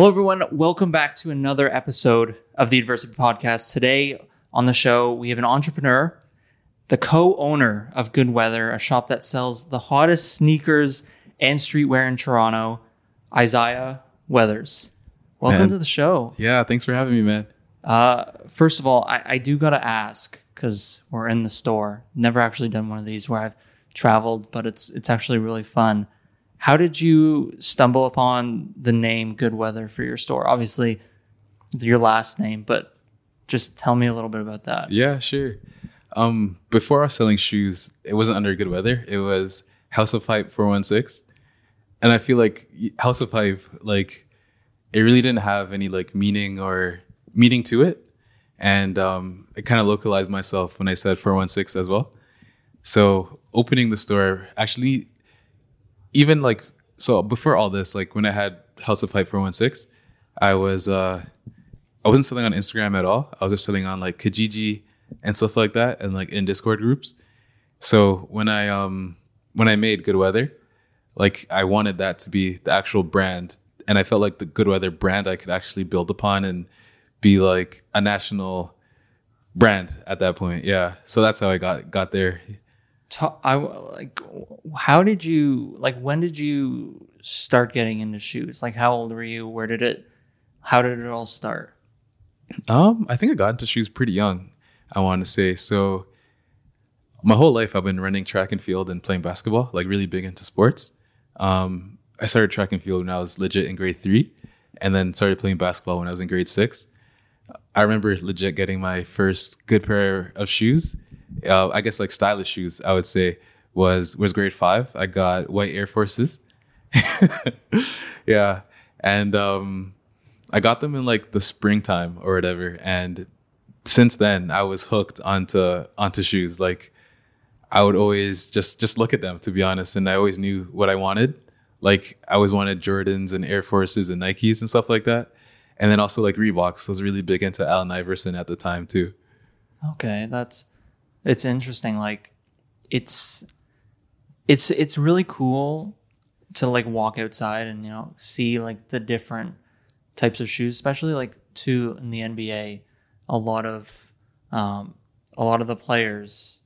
Hello, everyone. Welcome back to another episode of the Adversity Podcast. Today on the show, we have an entrepreneur, the co owner of Good Weather, a shop that sells the hottest sneakers and streetwear in Toronto, Isiah Weathers. Welcome Man. to the show. Yeah, thanks for having me, man. Uh, first of all, I, I do got to ask because we're in the store. Never actually done one of these where I've traveled, but it's it's actually really fun. How did you stumble upon the name Good Weather for your store? Obviously, your last name, but just tell me a little bit about that. Yeah, sure. Um, before I was selling shoes, it wasn't under good weather. It was House of Hype 416. And I feel like House of Hype, like, it really didn't have any like meaning or meaning to it. And um, I kind of localized myself when I said 416 as well. So opening the store actually, even like, so before all this, like when I had House of Hype 416, I was, uh, I wasn't selling on Instagram at all. I was just selling on like Kijiji and stuff like that, and like in Discord groups. So when I um when I made Good Weather, like I wanted that to be the actual brand, and I felt like the Good Weather brand I could actually build upon and be like a national brand at that point. Yeah, so that's how I got got there. Ta- I like. How did you like? When did you start getting into shoes? Like, how old were you? Where did it? How did it all start? Um, I think I got into shoes pretty young. I want to say so. My whole life, I've been running track and field and playing basketball, like really big into sports. Um, I started track and field when I was legit in grade three, and then started playing basketball when I was in grade six. I remember legit getting my first good pair of shoes. Uh, I guess like stylish shoes, I would say was was grade five. I got white Air Forces. yeah, and um, I got them in like the springtime or whatever, and since then I was hooked onto onto shoes. Like I would always just just look at them to be honest, and I always knew what I wanted. Like I always wanted Jordans and Air Forces and Nikes and stuff like that, and then also like Reeboks. I was really big into Allen Iverson at the time too. Okay, that's it's interesting. Like it's it's it's really cool to like walk outside and you know see like the different types of shoes, especially like too in the NBA. A lot of um, a lot of the players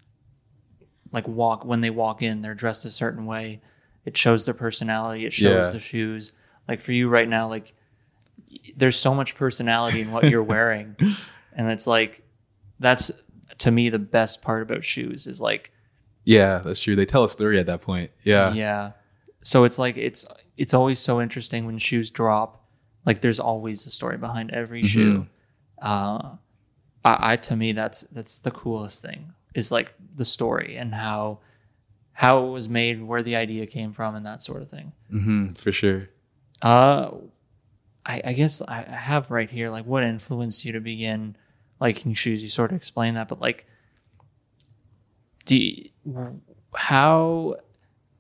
like walk when they walk in, they're dressed a certain way. It shows their personality. It shows Yeah. the shoes. Like for you right now, like there's so much personality in what you're wearing, and it's like that's to me the best part about shoes is like Yeah, that's true. They tell a story at that point. Yeah, yeah. So it's like it's it's always so interesting when shoes drop. Like there's always a story behind every shoe. Uh I, I to me that's that's the coolest thing is like the story and how how it was made where the idea came from and that sort of thing. Hmm for sure. uh i i guess I have right here like what influenced you to begin liking shoes you sort of explain that but like do you, how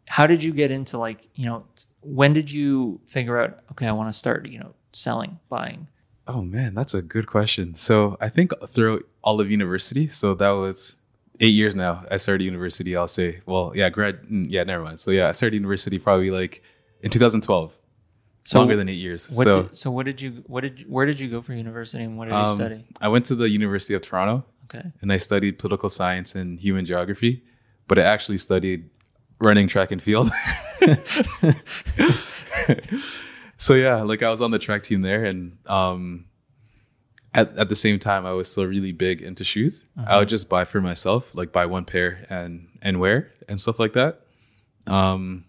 how did you get into like you know when did you figure out okay i want to start you know selling buying Oh man, that's a good question. So I think throughout all of university, so that was eight years now. I started university. I'll say, well, yeah, grad. mm, Yeah, never mind. So yeah, I started university probably like in 2012. So longer than eight years. what so did, so what did you what did you, where did you go for university and what did you um, study I went to the University of Toronto okay and I studied political science and human geography, but I actually studied running track and field. so yeah, like I was on the track team there, and um, at at the same time, I was still really big into shoes. I would just buy for myself, like buy one pair and and wear and stuff like that. Um,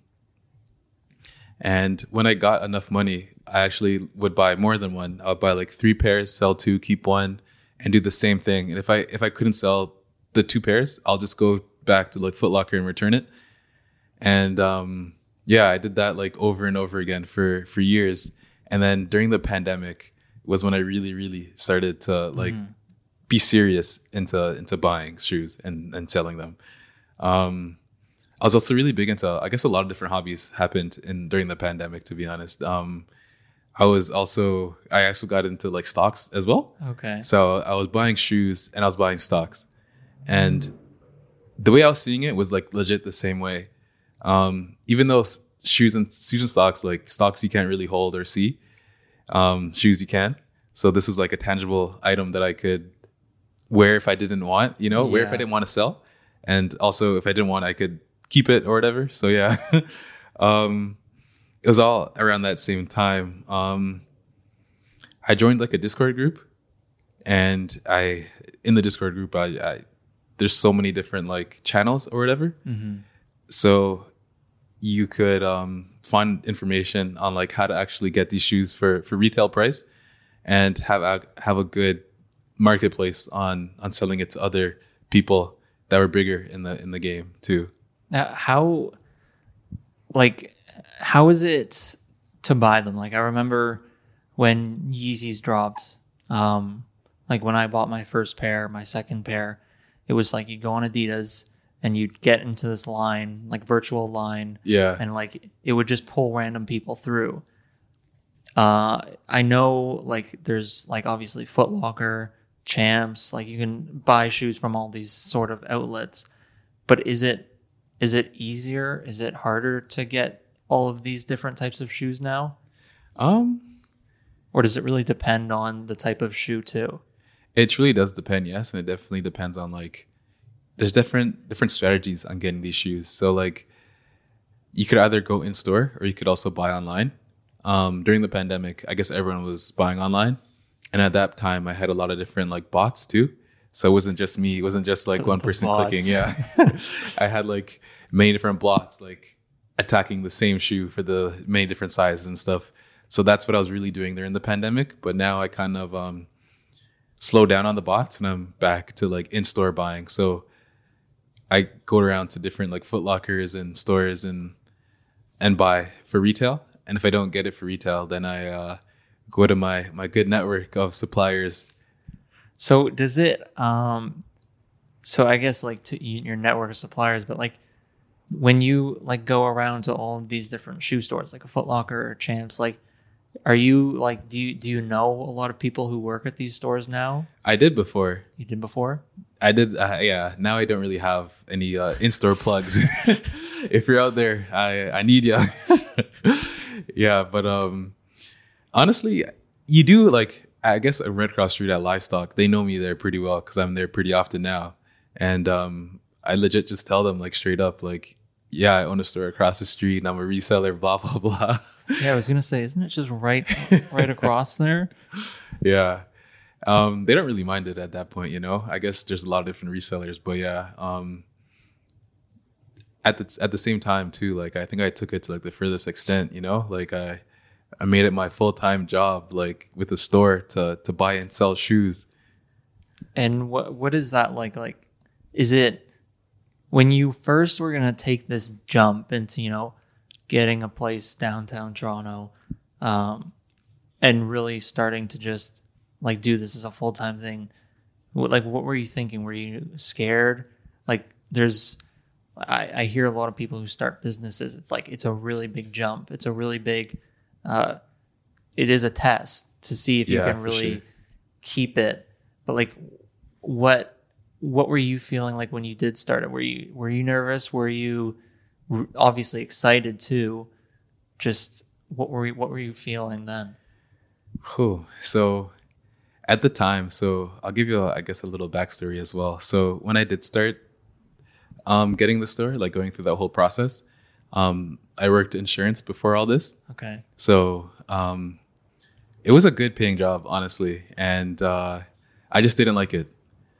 and when I got enough money, I actually would buy more than one. I would buy like three pairs, sell two, keep one, and do the same thing. And if I if I couldn't sell the two pairs, I'll just go back to like Foot Locker and return it. And um, yeah, I did that like over and over again for for years. And then during the pandemic was when I really really started to like be serious into into buying shoes and and selling them. Um, I was also really big into I guess a lot of different hobbies happened in during the pandemic. To be honest, um, I was also I also got into like stocks as well. okay So I was buying shoes and I was buying stocks. And the way I was seeing it was like legit the same way. Um, even though shoes and shoes and stocks, like stocks you can't really hold or see. um, shoes you can. So this is like a tangible item that I could wear if I didn't want, you know, wear if I didn't want to sell, and also if I didn't want, I could keep it or whatever. So yeah, um, it was all around that same time. Um, I joined like a Discord group, and I in the Discord group, I, I there's so many different like channels or whatever. So you could um, find information on like how to actually get these shoes for for retail price, and have a, have a good marketplace on on selling it to other people that were bigger in the in the game too. Now, how, like, how is it to buy them? Like, I remember when Yeezys dropped, um, like when I bought my first pair, my second pair, it was like you'd go on Adidas and you'd get into this line, like virtual line, Yeah, and like it would just pull random people through. Uh, I know like there's like obviously Footlocker, Champs, like you can buy shoes from all these sort of outlets, but is it is it easier? Is it harder to get all of these different types of shoes now, um, or does it really depend on the type of shoe too? it really does depend. Yes, and it definitely depends on like there's different different strategies on getting these shoes. So like you could either go in store or you could also buy online. Um, during the pandemic, I guess everyone was buying online, and at that time, I had a lot of different like bots too. So it wasn't just me. It wasn't just like one person clicking. Yeah, I had like many different bots like attacking the same shoe for the many different sizes and stuff. So that's what I was really doing during the pandemic. But now I kind of um, slow down on the bots and I'm back to like in store buying. So I go around to different like Foot Lockers and stores and and buy for retail. And if I don't get it for retail, then I uh, go to my my good network of suppliers. So does it? Um, so I guess like to your network of suppliers, but like when you like go around to all of these different shoe stores, like a Foot Locker or Champs, like are you like do you do you know a lot of people who work at these stores now? I did before. You did before. I did, uh, yeah. Now I don't really have any uh, in-store plugs. if you're out there, I I need you. yeah, but um, honestly, you do like I guess at Red Cross Street at Livestock, they know me there pretty well because I'm there pretty often now, and um, I legit just tell them like straight up like, yeah, I own a store across the street and I'm a reseller, blah blah blah. Yeah, I was gonna say, isn't it just right right across there? yeah. Um, they don't really mind it at that point, you know. I guess there's a lot of different resellers, but yeah. Um, at the at the same time too, like I think I took it to like the furthest extent, you know. Like I I made it my full time job, like with the store to to buy and sell shoes. And what what is that like? Like, is it when you first were gonna take this jump into you know getting a place downtown Toronto, um, and really starting to just like do this as a full time thing? What, like, what were you thinking? Were you scared? Like, there's, I, I hear a lot of people who start businesses. It's like it's a really big jump. It's a really big. Uh, it is a test to see if you can really sure. keep it. But like, what what were you feeling like when you did start it? Were you were you nervous? Were you obviously excited too? Just what were you, what were you feeling then? Whew. So at the time, so I'll give you, a, I guess, a little backstory as well. So when I did start um, getting the store, like going through that whole process, um, I worked insurance before all this. Okay. So um, it was a good paying job, honestly, and uh, I just didn't like it.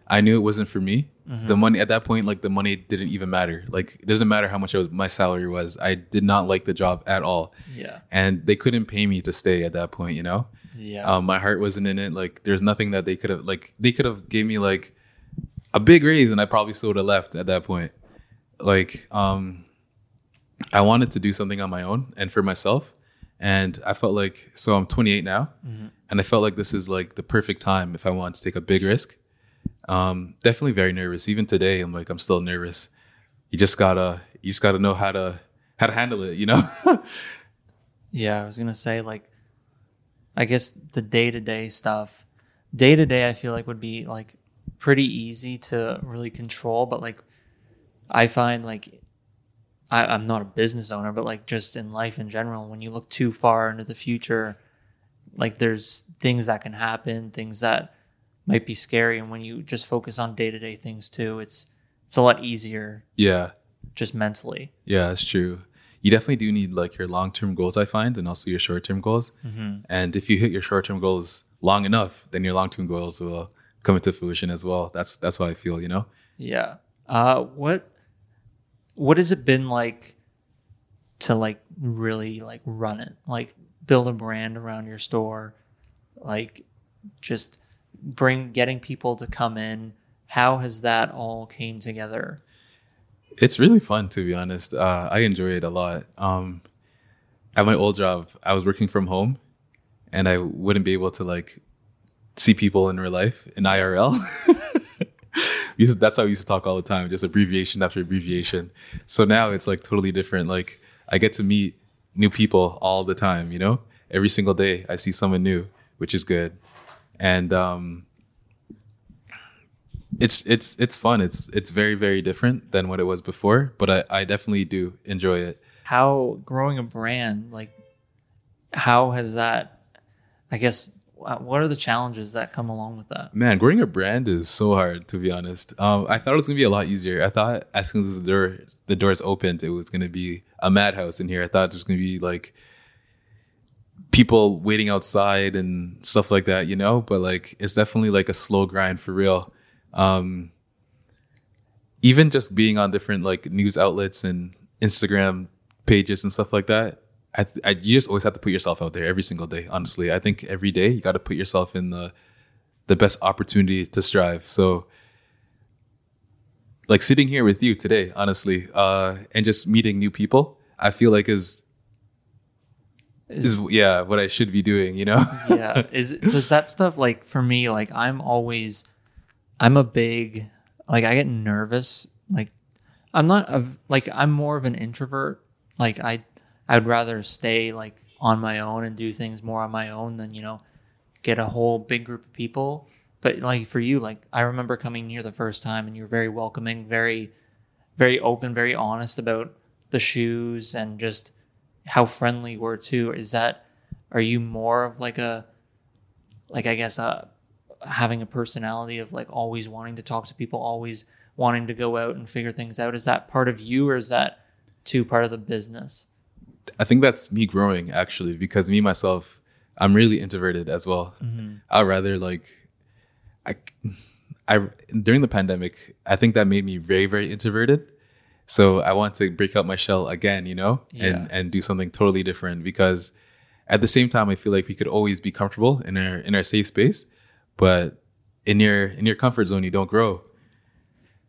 I knew it wasn't for me. The money at that point, like the money didn't even matter. Like it doesn't matter how much was, my salary was. I did not like the job at all, Yeah. and they couldn't pay me to stay at that point. You know, Yeah. um, my heart wasn't in it. Like there's nothing that they could have like they could have gave me like a big raise, and I probably still would have left at that point. Like um, I wanted to do something on my own and for myself. And I felt like, so I'm 28 now, and I felt like this is like the perfect time if I want to take a big risk. Um, definitely very nervous. Even today, I'm like, I'm still nervous. You just gotta, you just gotta know how to, how to handle it, you know? Yeah, I was gonna say like, I guess the day to day stuff, day to day, I feel like would be like pretty easy to really control. But like, I find like, I, I'm not a business owner, but like just in life in general, when you look too far into the future, like there's things that can happen, things that might be scary, and when you just focus on day to day things too, it's it's a lot easier Yeah. just mentally. Yeah, that's true. You definitely do need like your long term goals, I find, and also your short term goals. And if you hit your short term goals long enough, then your long term goals will come into fruition as well. That's that's how I feel, you know. Yeah. Uh, what what has it been like to like really like run it, like build a brand around your store, like just bring getting people to come in. How has that all came together? It's really fun to be honest. Uh, I enjoy it a lot. Um, at my old job, I was working from home, and I wouldn't be able to like see people in real life in IRL. Used- That's how we used to talk all the time, just abbreviation after abbreviation. So now it's like totally different. Like I get to meet new people all the time. You know, every single day I see someone new, which is good, and um, it's it's it's fun. It's it's very very different than what it was before, but I, I definitely do enjoy it. How growing a brand, like how has that? I guess what are the challenges that come along with that? Man, growing a brand is so hard to be honest. Um, I thought it was gonna be a lot easier. I thought as soon as the door the doors opened, it was gonna be a madhouse in here. I thought it was gonna be like people waiting outside and stuff like that, you know. But like, it's definitely like a slow grind for real. Um, even just being on different like news outlets and Instagram pages and stuff like that. I, I you just always have to put yourself out there every single day. Honestly, I think every day you got to put yourself in the the best opportunity to strive. So, like sitting here with you today, honestly, uh, and just meeting new people, I feel like is is yeah what I should be doing. You know? yeah is does that stuff like for me like i'm always i'm a big like i get nervous like i'm not a, like i'm more of an introvert like i i'd rather stay like on my own and do things more on my own than you know get a whole big group of people but like for you like i remember coming here the first time and you were very welcoming very very open very honest about the shoes and just how friendly you were too is that are you more of like a like I guess uh having a personality of like always wanting to talk to people, always wanting to go out and figure things out. Is that part of you or is that too part of the business? I think that's me growing actually because me myself, I'm really introverted as well. Mm-hmm. I'd rather like, I, I during the pandemic, I think that made me very very introverted. So I want to break out my shell again, you know, Yeah. and and do something totally different because at the same time, I feel like we could always be comfortable in our in our safe space, but in your in your comfort zone, you don't grow.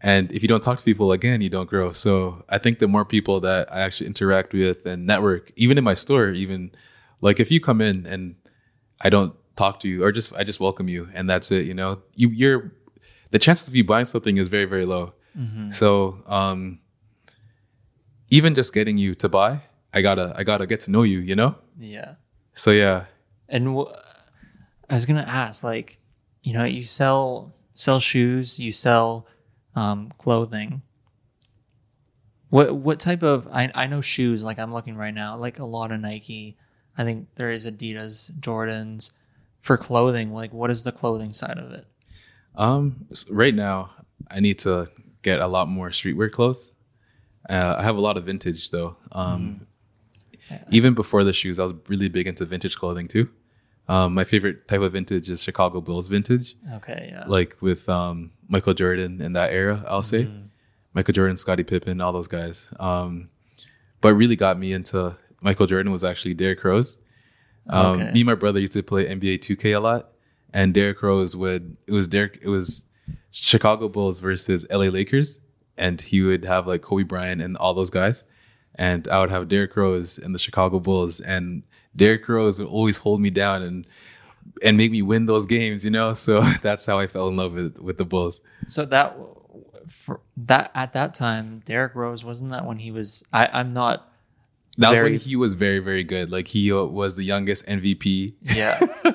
And if you don't talk to people again, you don't grow. So I think the more people that I actually interact with and network, even in my store, even like if you come in and I don't talk to you or just I just welcome you and that's it, you know, you you're the chances of you buying something is very very low. So um, even just getting you to buy, I gotta I gotta get to know you, you know. Yeah. So yeah, And wh- I was gonna ask, like, you know, you sell sell shoes, you sell um, clothing. What what type of? I I know shoes. Like I'm looking right now, like a lot of Nike. I think there is Adidas, Jordans. For clothing, like what is the clothing side of it? Um, right now, I need to get a lot more streetwear clothes. Uh, I have a lot of vintage though. Um, even before the shoes, I was really big into vintage clothing too. Um, my favorite type of vintage is Chicago Bulls vintage, Okay, yeah. like with um, Michael Jordan in that era. I'll say Michael Jordan, Scottie Pippen, all those guys. Um, but really got me into Michael Jordan was actually Derrick Rose. Um, Okay. Me and my brother used to play NBA 2K a lot, and Derrick Rose would it was Derrick it was Chicago Bulls versus LA Lakers, and he would have like Kobe Bryant and all those guys, and I would have Derrick Rose and the Chicago Bulls, and Derrick Rose would always hold me down and and make me win those games, you know. So that's how I fell in love with with the Bulls. So that for that at that time, Derrick Rose wasn't that when he was? I I'm not. That was Very- when he was very very good. Like he was the youngest MVP. Yeah.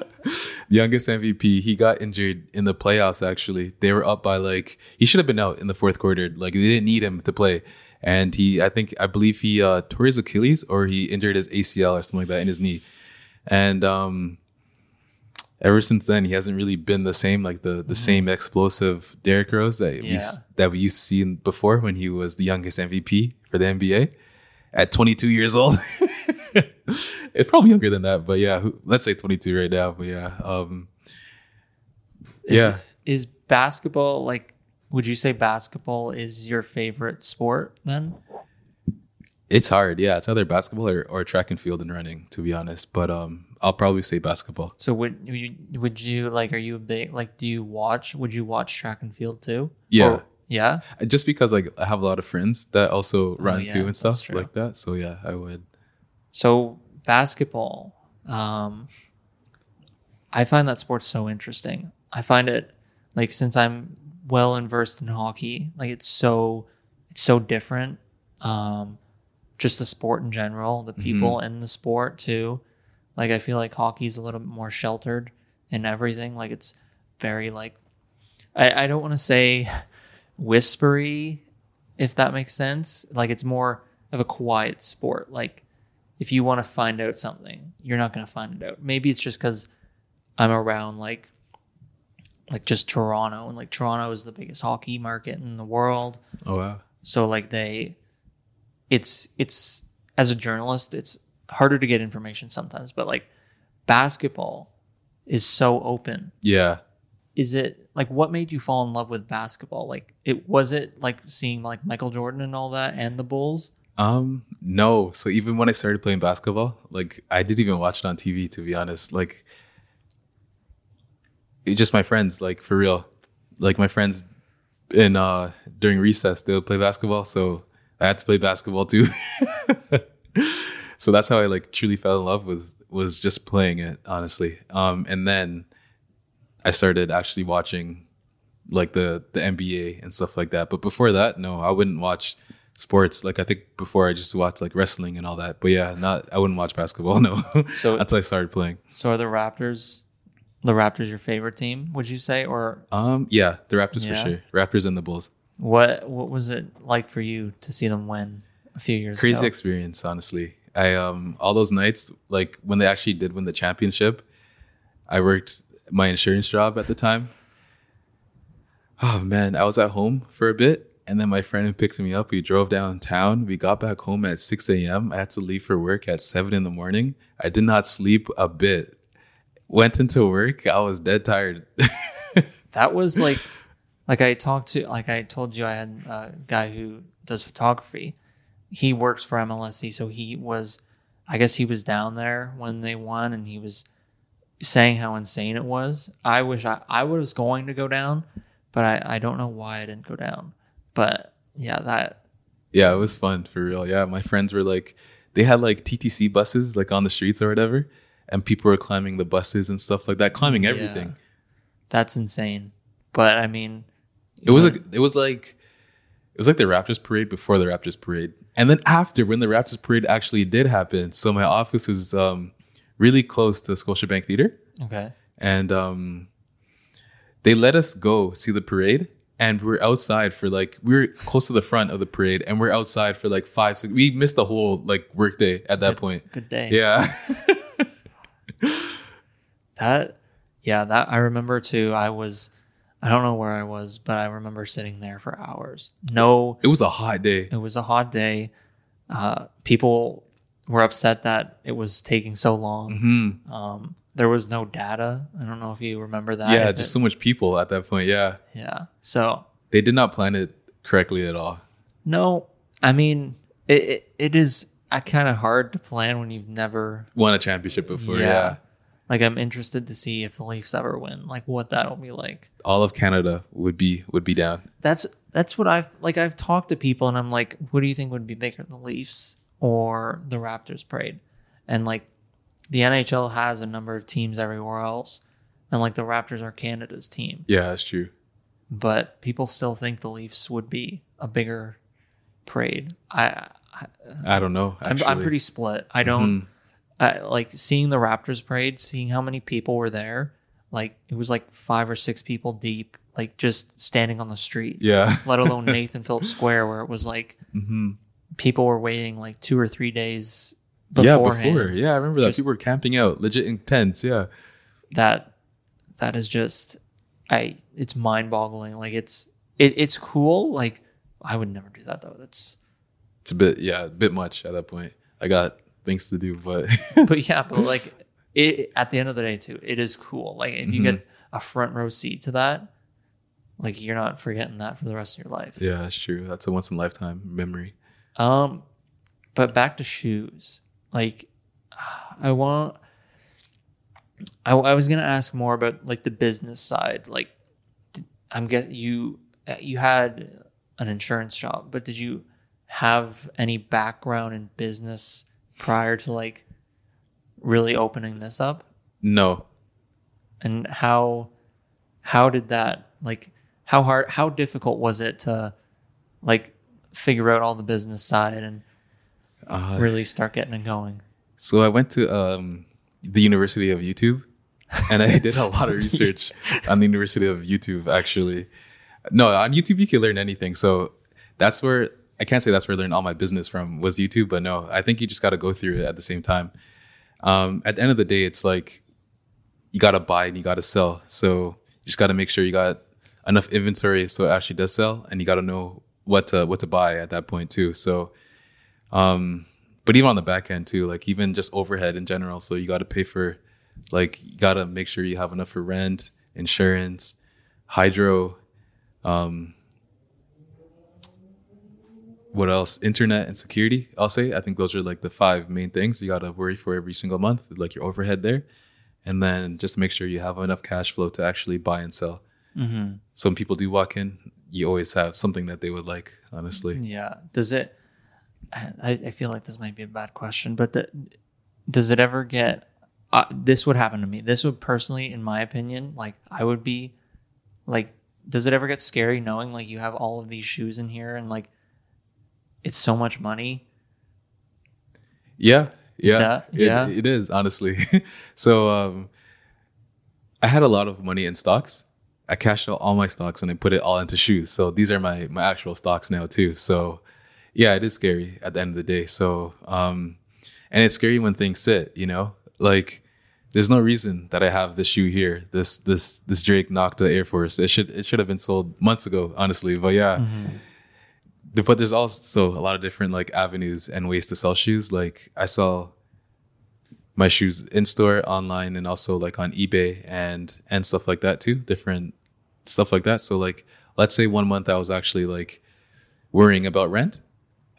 youngest MVP. He got injured in the playoffs. Actually, they were up by like he should have been out in the fourth quarter. Like they didn't need him to play, and he, I think, I believe he uh, tore his Achilles or he injured his ACL or something like that in his knee, and um, ever since then, he hasn't really been the same, like the the same explosive Derrick Rose that we Yeah. s- that we used to see before when he was the youngest MVP for the NBA at 22 years old. it's probably younger than that, but yeah, who- let's say 22 right now. But yeah, um, Is, Yeah. Is basketball like? Would you say basketball is your favorite sport then? it's hard. Yeah, it's either basketball or, or track and field and running, to be honest. But um, I'll probably say basketball. So would you would you like? Are you a big like? Do you watch? Would you watch track and field too? Yeah. Or- yeah. Just because like I have a lot of friends that also run Oh, yeah, too and stuff true. like that. So yeah, I would. So basketball, um, I find that sport so interesting. I find it like since I'm well versed in hockey, like it's so it's so different. Um, just the sport in general, the people in the sport too. Like I feel like hockey's a little bit more sheltered in everything. Like it's very like I, I don't want to say whispery, if that makes sense. Like it's more of a quiet sport. Like if you want to find out something, you're not going to find it out. Maybe it's just because I'm around like like just Toronto and like Toronto is the biggest hockey market in the world. Oh wow. So like they it's it's as a journalist, it's harder to get information sometimes, but like basketball is so open. Yeah. Is it like what made you fall in love with basketball? Like it was it like seeing like Michael Jordan and all that and the Bulls? Um, no. So even when I started playing basketball, like I didn't even watch it on TV to be honest. Like just my friends, like for real. Like my friends in uh during recess they would play basketball, so I had to play basketball too. so that's how I like truly fell in love with was just playing it, honestly. Um and then I started actually watching like the the NBA and stuff like that. But before that, no, I wouldn't watch sports. Like I think before I just watched like wrestling and all that. But yeah, not I wouldn't watch basketball. No, So- until I started playing. So are the Raptors the Raptors your favorite team, would you say? Or Um, yeah, the Raptors Yeah. for sure. Raptors and the Bulls. what what was it like for you to see them win a few years Crazy ago? experience, honestly. I um all those nights, like when they actually did win the championship, I worked my insurance job at the time. Oh man, I was at home for a bit, and then my friend picked me up. We drove downtown. We got back home at six a.m. I had to leave for work at seven in the morning. I did not sleep a bit. Went into work. I was dead tired. That was like, like I talked to, like I told you, I had a guy who does photography. He works for MLSE, so he was, I guess he was down there when they won, and he was saying how insane it was. I wish I, I was going to go down, but I, I don't know why I didn't go down. But yeah, that Yeah, it was fun for real. Yeah, my friends were like, they had like TTC buses like on the streets or whatever, and people were climbing the buses and stuff like that, climbing everything. that's insane. But I mean, It was like it was like it was like the Raptors parade before the Raptors parade, and then after when the Raptors parade actually did happen. So my office is um really close to Scotiabank Theater, okay, and um they let us go see the parade. And we're outside for like we were close to the front of the parade, and we're outside for like five, six. We missed the whole like work day at that point. good day. Yeah. That, yeah, that I remember too. I was, I don't know where I was, but I remember sitting there for hours. No, it was a hot day. it was a hot day. Uh, people were upset that it was taking so long. hmm Um, there was no data. I don't know if you remember that. Yeah, just it- so much people at that point. Yeah. yeah. So They did not plan it correctly at all. no, I mean it. It, it is kind of hard to plan when you've never. Won a championship before. Yeah. yeah. Like I'm interested to see if the Leafs ever win. Like what that'll be like. all of Canada would be would be down. that's that's what I've like I've talked to people and I'm like, what do you think would be bigger, the Leafs or the Raptors parade? And like the NHL has a number of teams everywhere else. And like the Raptors are Canada's team. Yeah, that's true. But people still think the Leafs would be a bigger parade. I, I I don't know. I'm, I'm pretty split. I don't I, like seeing the Raptors parade, seeing how many people were there. Like it was like five or six people deep, like just standing on the street Yeah. let alone Nathan Phillips Square, where it was like hmm people were waiting like two or three days Yeah, before. Yeah, I remember that Just- people were camping out, legit intense. Yeah. That that is just I it's mind boggling. Like it's it, it's cool. Like I would never do that though. That's It's a bit, yeah, a bit much at that point. I got things to do, but but yeah, but like it at the end of the day too, it is cool. Like if you get a front row seat to that, like you're not forgetting that for the rest of your life. yeah, that's true. That's a once in a lifetime memory. Um, but back to shoes. Like, I want. I, I was gonna ask more about like the business side. Like, did, I'm guess you you had an insurance job, but did you have any background in business prior to like really opening this up? No, And how how did that like how hard how difficult was it to like figure out all the business side and uh, really start getting it going? So I went to um, the University of YouTube, and I did a lot of research on the University of YouTube. Actually, no, on YouTube you can learn anything. So that's where I can't say that's where I learned all my business from was YouTube, but no, I think you just got to go through it at the same time. Um, at the end of the day, it's like you got to buy and you got to sell. So you just got to make sure you got enough inventory so it actually does sell, and you got to know what to what to buy at that point too. So um, but even on the back end too, like even just overhead in general. So you got to pay for, like, you got to make sure you have enough for rent, insurance, hydro, um, what else? Internet and security. I'll say. I think those are like the five main things you got to worry for every single month, like your overhead there, and then just make sure you have enough cash flow to actually buy and sell. Mm-hmm. So when people do walk in, you always have something that they would like. Honestly, Yeah. Does it? I, I feel like this might be a bad question, but the, does it ever get? Uh, this would happen to me. This would personally, in my opinion, like I would be, like, does it ever get scary knowing like you have all of these shoes in here and like it's so much money? Yeah, yeah, That- it, yeah. it is honestly. so um, I had a lot of money in stocks. I cashed out all my stocks and I put it all into shoes. So these are my my actual stocks now too. So yeah, it is scary at the end of the day. So um, and it's scary when things sit. You know, like there's no reason that I have this shoe here. This this this Drake Nocta Air Force. It should it should have been sold months ago, honestly. But yeah. The- But there's also a lot of different like avenues and ways to sell shoes. Like I sell my shoes in store, online, and also like on eBay and and stuff like that too. Different stuff like that. So like let's say one month I was actually like worrying about rent,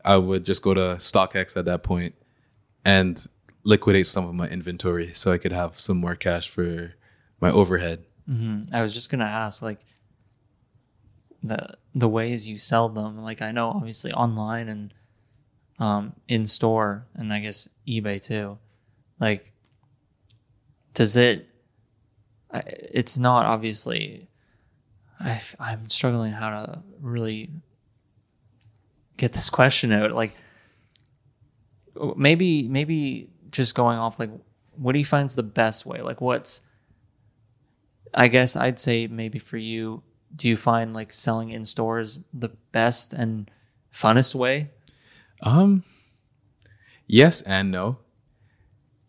I would just go to StockX at that point and liquidate some of my inventory so I could have some more cash for my overhead. Mm-hmm. I was just gonna ask, like, the the ways you sell them. Like, I know obviously online and um, in store, and I guess eBay too. Like, does it? It's not obviously. I, I'm struggling how to really get this question out. Like, maybe maybe just going off like, what do you find's the best way? Like, what's I guess I'd say maybe for you, do you find like selling in stores the best and funnest way? Um yes and no.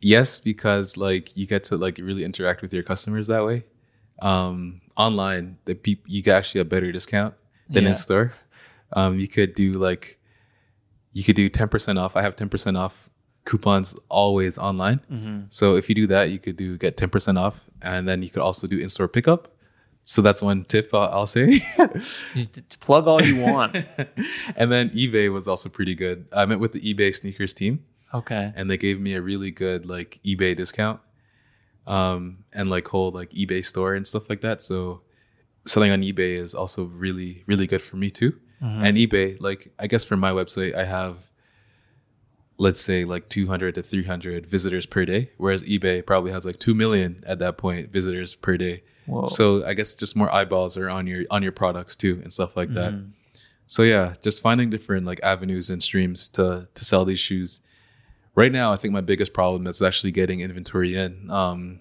Yes, because like you get to like really interact with your customers that way. Um online, the you get actually a better discount than Yeah. in store. Um you could do like you could do 10% off. I have 10% off coupons always online. So if you do that, you could do get 10% off and then you could also do in-store pickup. So that's one tip I'll say. You t- t- plug all you want. and then eBay was also pretty good. I met with the eBay sneakers team okay. and they gave me a really good like eBay discount um and like whole like eBay store and stuff like that. So selling on eBay is also really really good for me too. And eBay like I guess for my website I have let's say like 200 to 300 visitors per day whereas eBay probably has like 2 million at that point visitors per day. Whoa. So I guess just more eyeballs are on your on your products too and stuff like that. So yeah, just finding different like avenues and streams to to sell these shoes. Right now, I think my biggest problem is actually getting inventory in. Um,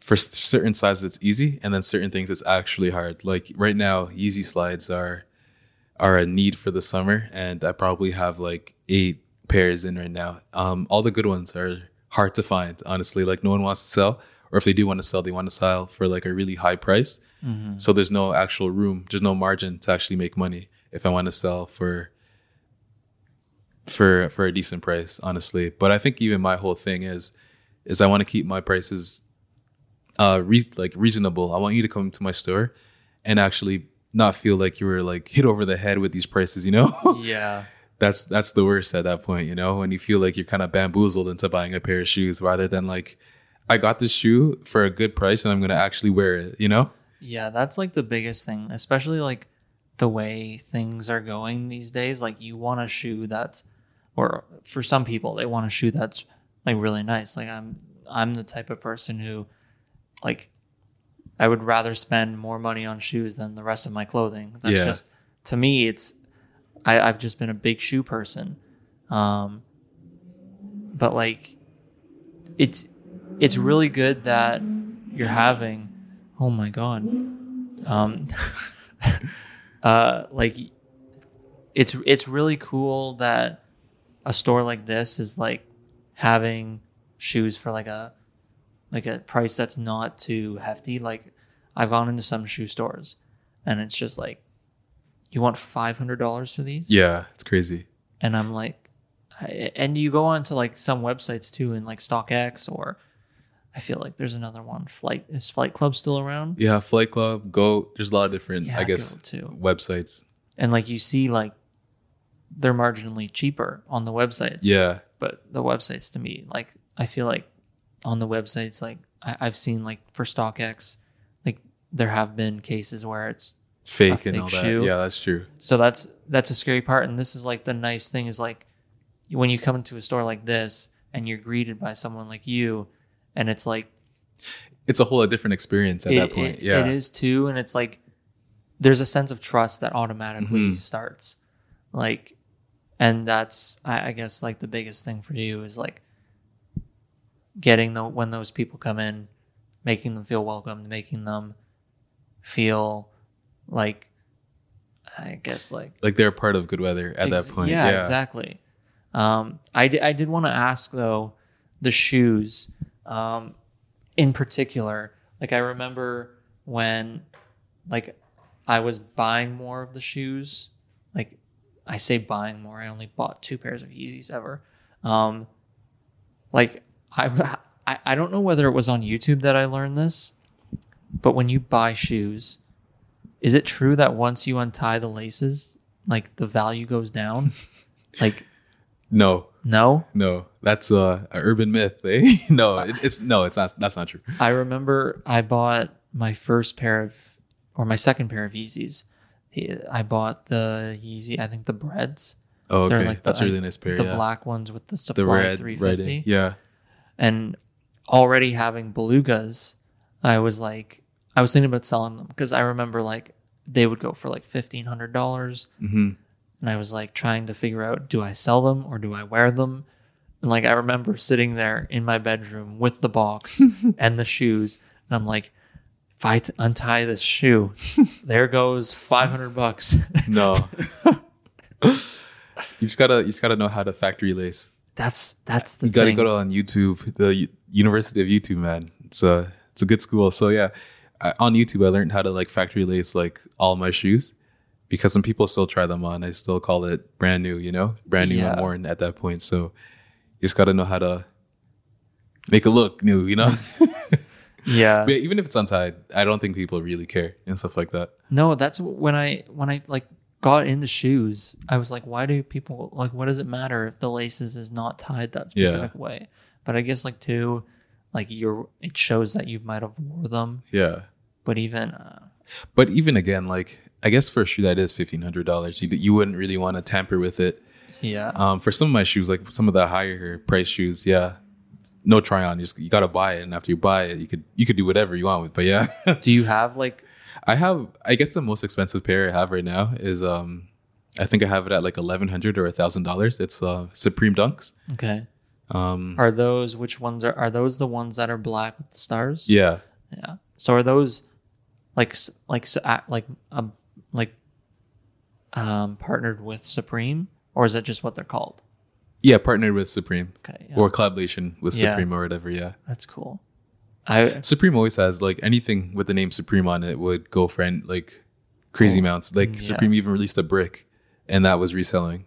for certain sizes, it's easy, and then certain things, it's actually hard. Like right now, Yeezy slides are are a need for the summer, and I probably have like eight pairs in right now. Um, all the good ones are hard to find, honestly. Like no one wants to sell, or if they do want to sell, they want to sell for like a really high price. So there's no actual room, there's no margin to actually make money if I want to sell for for for a decent price, honestly. But I think even my whole thing is is I want to keep my prices uh re- like reasonable. I want you to come to my store and actually not feel like you were like hit over the head with these prices, you know? Yeah. that's that's the worst at that point, you know, when you feel like you're kind of bamboozled into buying a pair of shoes rather than like I got this shoe for a good price and I'm gonna actually wear it, you know? Yeah, that's like the biggest thing, especially like the way things are going these days. Like you want a shoe that's, or for some people, they want a shoe that's like really nice. Like I'm, I'm the type of person who, like, I would rather spend more money on shoes than the rest of my clothing. That's Yeah. just to me. It's, I, I've just been a big shoe person, um, but like, it's, it's really good that you're having oh my god. Um uh like it's it's really cool that a store like this is like having shoes for like a like a price that's not too hefty. Like i've gone into some shoe stores and it's just like you want $500 for these? Yeah, it's crazy. and I'm like, and you go on to like some websites too, in like StockX or I feel like there's another one. Flight is Flight Club still around? Yeah, Flight Club, Go. There's a lot of different, Yeah, I guess, too. websites. And like you see, like they're marginally cheaper on the websites. Yeah, But the websites to me, like I feel like on the websites, like I, I've seen like for StockX, like there have been cases where it's fake and fake all shoe. that. Yeah, that's true. so that's that's a scary part and this is like the nice thing is like when you come into a store like this and you're greeted by someone like you and it's like It's a whole different experience at it, that point. it- yeah, it is too and it's like there's a sense of trust that automatically Mhm. starts like and that's I, I guess like the biggest thing for you is like getting the when those people come in making them feel welcomed making them feel like i guess like like they're part of good weather at Ex- that point. Yeah, Yeah, exactly. Um, I I did want to ask though, the shoes, um, in particular. Like I remember when, like, I was buying more of the shoes. Like, I say buying more. I only bought two pairs of Yeezys ever. Um, like I, I, I don't know whether it was on YouTube that I learned this, but when you buy shoes, is it true that once you untie the laces, like the value goes down? like No, no, no, that's uh, an urban myth. Eh? no, it, it's no, it's not. That's not true. I remember I bought my first pair of, or my second pair of Yeezys. I bought the Yeezy, I think the breads, Oh, They're okay, like the- that's a really nice pair. the yeah. black ones with the the supply red 350. writing. Yeah, and already having belugas, I was like, I was thinking about selling them because I remember like they would go for like fifteen hundred dollars, hmm and I was like trying to figure out do I sell them or do I wear them, and like I remember sitting there in my bedroom with the box and the shoes, and I'm like, if I t- untie this shoe, there goes five hundred bucks. no. you just gotta, you just gotta know how to factory lace. that's that's the You gotta thing. go to on YouTube, the U- University of YouTube, man. It's a, it's a good school. So yeah, I, on YouTube, I learned how to like factory lace like all my shoes. Because some people still try them on, I still call it brand new, you know, brand new Yeah. and worn at that point. So you just got to know how to make it look new, you know. yeah. But even if it's untied, I don't think people really care and stuff like that. No, that's when I when I like got into shoes. I was like, why do people like? What does it matter if the laces is not tied that Yeah. specific way? But I guess like too, like you're it shows that you might have wore them. Yeah. But even uh, But even again, like I guess for a shoe that is fifteen hundred dollars, you, you wouldn't really want to tamper with it. yeah, Um, for some of my shoes, like some of the higher price shoes, yeah, no try on. You just you gotta buy it, and after you buy it, you could you could do whatever you want with. But yeah, do you have like I have. I guess the most expensive pair I have right now is um, I think I have it at like eleven hundred or thousand dollars. It's uh Supreme Dunks. okay? Um, Are those which ones are are those the ones that are black with the stars? yeah, yeah. So are those like like s- a- like um partnered with Supreme or is that just what they're called? yeah, partnered with Supreme Okay, yeah. or collaboration with Yeah. Supreme or whatever. Yeah, That's cool. I Supreme always has like anything with the name Supreme on it would go for an- like crazy amounts. Like yeah. Supreme even released a brick, and that was reselling.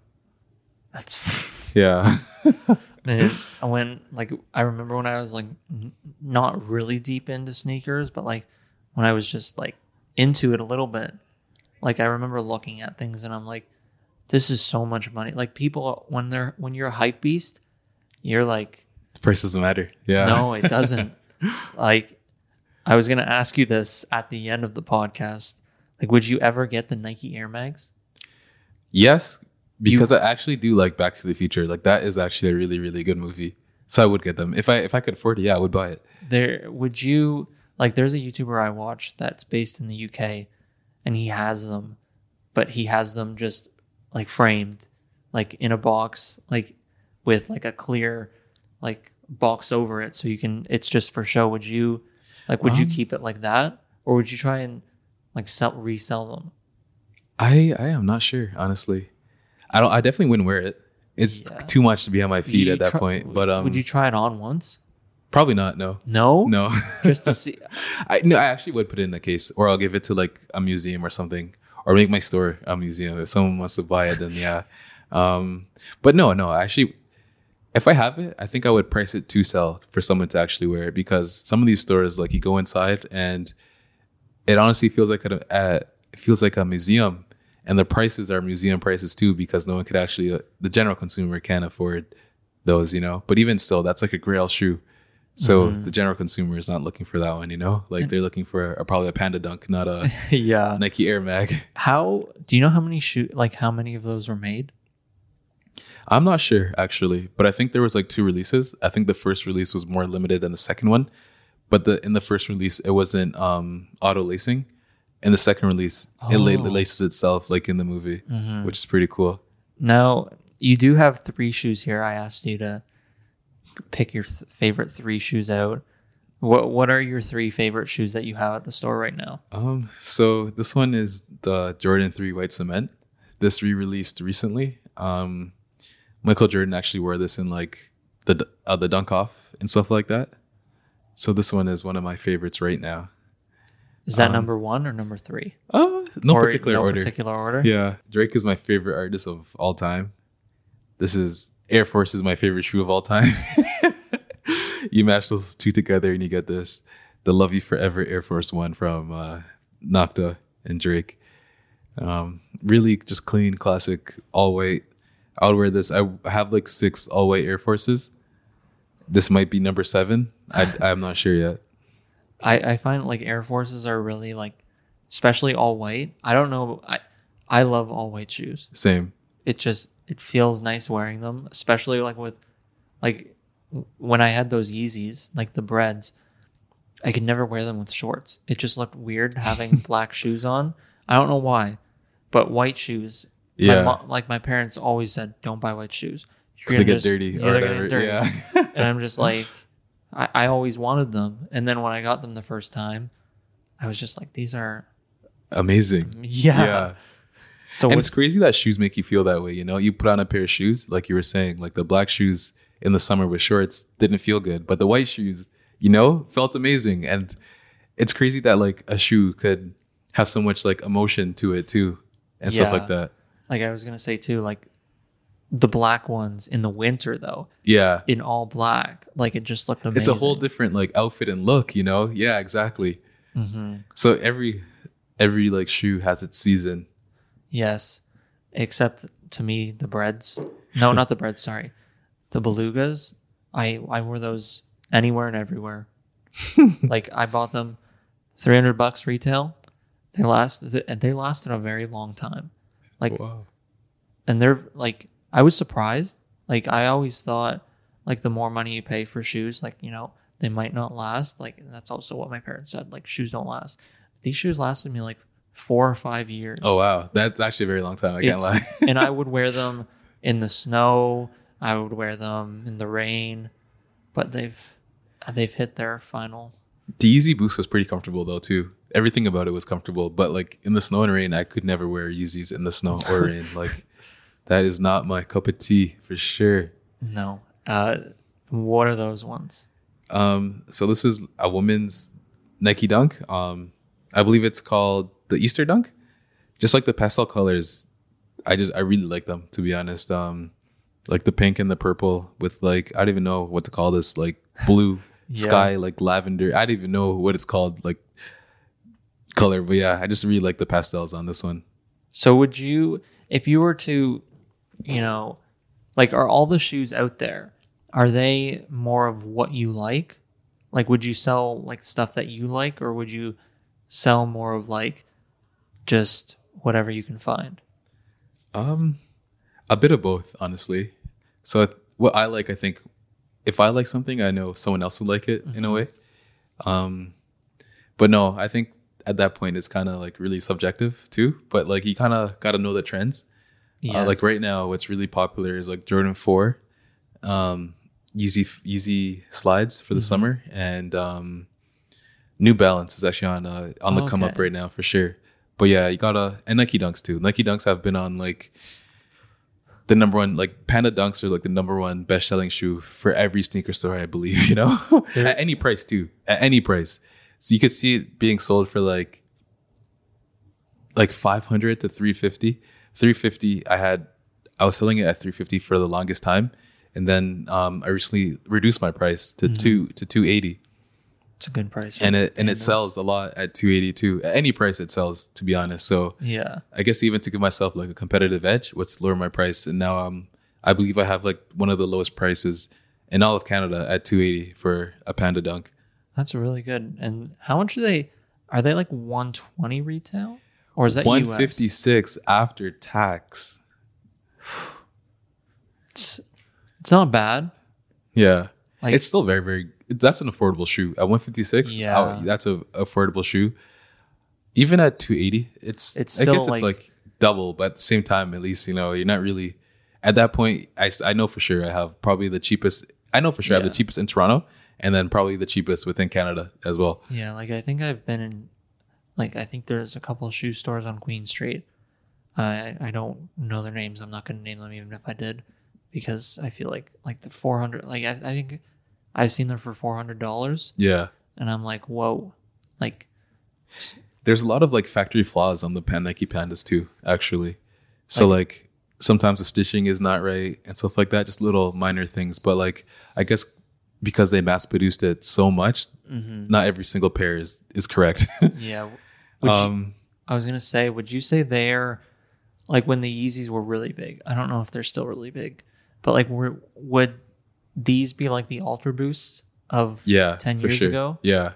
that's Yeah, man, I went like I remember when I was like n- not really deep into sneakers, but like when I was just like into it a little bit. Like I remember looking at things and I'm like, this is so much money. Like people when they're when you're a hype beast, you're like, the price doesn't matter. Yeah, no, it doesn't. like I was gonna ask you this at the end of the podcast. Like, would you ever get the Nike Air Mags? yes, because I actually do like Back to the Future. Like that is actually a really really good movie. So I would get them if I if I could afford it. Yeah, I would buy it. there would you like there's a youtuber i watch that's based in the uk and he has them but he has them just like framed like in a box like with like a clear like box over it so you can it's just for show would you like would you Um, keep it like that or would you try and like sell resell them I I am not sure honestly. I don't. I definitely wouldn't wear it. It's Yeah. too much to be on my feet You at that try- point. But um, would you try it on once probably not. No, no no. just to see I no, I actually would put it in a case, or I'll give it to like a museum or something, or make my store a museum. If someone wants to buy it, then yeah. Um, but no, no, actually, if I have it, I think I would price it to sell for someone to actually wear it because some of these stores, like you go inside and it honestly feels like a, a it feels like a museum, and the prices are museum prices too because no one could actually uh, the general consumer can't afford those, you know. But even still, that's like a Grail shoe. So the general consumer is not looking for that one, you know. Like they're looking for a, probably a Panda Dunk, not a yeah Nike Air Mag. how do you know how many shoe like how many of those were made I'm not sure actually, but I think there was like two releases. I think the first release was more limited than the second one, but the in the first release it wasn't um, auto lacing. In the second release, it Oh. laces itself like in the movie, which is pretty cool. Now, you do have three shoes here. I asked you to pick your th- favorite three shoes out. What What are your three favorite shoes that you have at the store right now? Um, so this one is the Jordan Three White Cement. This re-released recently. Um, Michael Jordan actually wore this in like the uh, the dunk off and stuff like that. So this one is one of my favorites right now. Is that number one or number three? Oh, no Or particular no order. Particular order. Yeah, Drake is my favorite artist of all time. This is Air Force is my favorite shoe of all time. you match those two together and you get this, the Love You Forever Air Force One from uh, Nocta and Drake. Um, really just clean, classic, all white. I would wear this. I have like six all white Air Forces. This might be number seven. I, I'm not sure yet. I I find like Air Forces are really like, especially all white. I don't know. I I love all white shoes. Same. it just it feels nice wearing them, especially like with like when I had those Yeezys, like the Breds. I could never wear them with shorts. It just looked weird having black shoes on. I don't know why, but white shoes. My Yeah. like my parents always said, don't buy white shoes. You're Because they gonna get just- dirty yeah, or whatever. dirty. Yeah. and I'm just like, I, I always wanted them, and then when I got them the first time, I was just like, these are Amazing. yeah. yeah. So and it's crazy that shoes make you feel that way. You know, you put on a pair of shoes, like you were saying, like the black shoes in the summer with shorts didn't feel good, but the white shoes, you know, felt amazing. And it's crazy that like a shoe could have so much like emotion to it too, and stuff like that. like I was gonna say too, like the black ones in the winter though, Yeah, in all black, like it just looked amazing. it's a whole different like outfit and look. You know, yeah, exactly. Mm-hmm. So every every like shoe has its season. Yes, except to me the Breds. No, not the Breds. Sorry, the belugas. I I wore those anywhere and everywhere. like I bought them, three hundred bucks retail. They last and they lasted a very long time. Like Wow. and they're like I was surprised. Like I always thought like the more money you pay for shoes, like, you know, they might not last. Like and that's also what my parents said. Like shoes don't last. These shoes lasted me like four or five years. Oh wow, that's actually a very long time. I can't It's- lie. and I would wear them in the snow. I would wear them in the rain. But they've they've hit their final The Yeezy Boost was pretty comfortable though too. Everything about it was comfortable, but like in the snow and rain, I could never wear Yeezys in the snow or rain. Like that is not my cup of tea for sure. no. Uh what are those ones? Um, so this is a woman's Nike Dunk. Um, I believe it's called the Easter Dunk. Just like the pastel colors, I just I really like them to be honest. Um, like the pink and the purple with like I don't even know what to call this, like blue Yeah. sky, like lavender. I don't even know what it's called, like color. But yeah, I just really like the pastels on this one. So would you, if you were to, you know, like, are all the shoes out there? Are they more of what you like? Like, would you sell like stuff that you like, or would you sell more of like just whatever you can find? Um, a bit of both, honestly. So what I like, I think, if I like something, I know someone else would like it in a way. Um, but no, I think at that point it's kind of like really subjective too. But like you kind of got to know the trends. Uh, like right now, what's really popular is like Jordan Four, um, Yeezy Yeezy slides for the summer, and um, New Balance is actually on uh, on the come up right now for sure. But yeah, you gotta and Nike Dunks too. Nike Dunks have been on like the number one like Panda Dunks are like the number one best selling shoe for every sneaker store, I believe. You know, at any price too, at any price. So you could see it being sold for like like 500 to 350 350 i had i was selling it at 350 for the longest time and then um, i recently reduced my price to two to 280 it's a good price. and it and it sells a lot at 282. at any price it sells to be honest so Yeah. i guess even to give myself like a competitive edge let's lower my price and now um i believe i have like one of the lowest prices in all of canada at 280 for a panda dunk That's really good. And how much are they? Are they like 120 retail, or is that US? 156 after tax It's, it's not bad. Yeah. Like- it's still very, very, that's an affordable shoe. At 156, Yeah. I- that's a affordable shoe. Even at 280, it's, It's I guess like- it's like double, but at the same time, at least, you know, you're not really, at that point, I I know for sure I have probably the cheapest, I know for sure I have the cheapest in Toronto and then probably the cheapest within Canada as well. Yeah, like I think I've been in, like I think there's a couple of shoe stores on Queen Street. I I don't know their names. I'm not going to name them even if I did, because I feel like like the 400. Like I, I think I've seen them for 400 dollars, Yeah. and I'm like, whoa, like There's a lot of like factory flaws on the Pan Nike Pandas too, actually. So like, sometimes the stitching is not right and stuff like that, just little minor things. But like I guess because they mass produced it so much, not every single pair is is correct. yeah. Would you, um I was gonna say, would you say they're like when the Yeezys were really big? I don't know if they're still really big, but like were, would these be like the Ultra Boosts of yeah. ten years sure. ago? Yeah.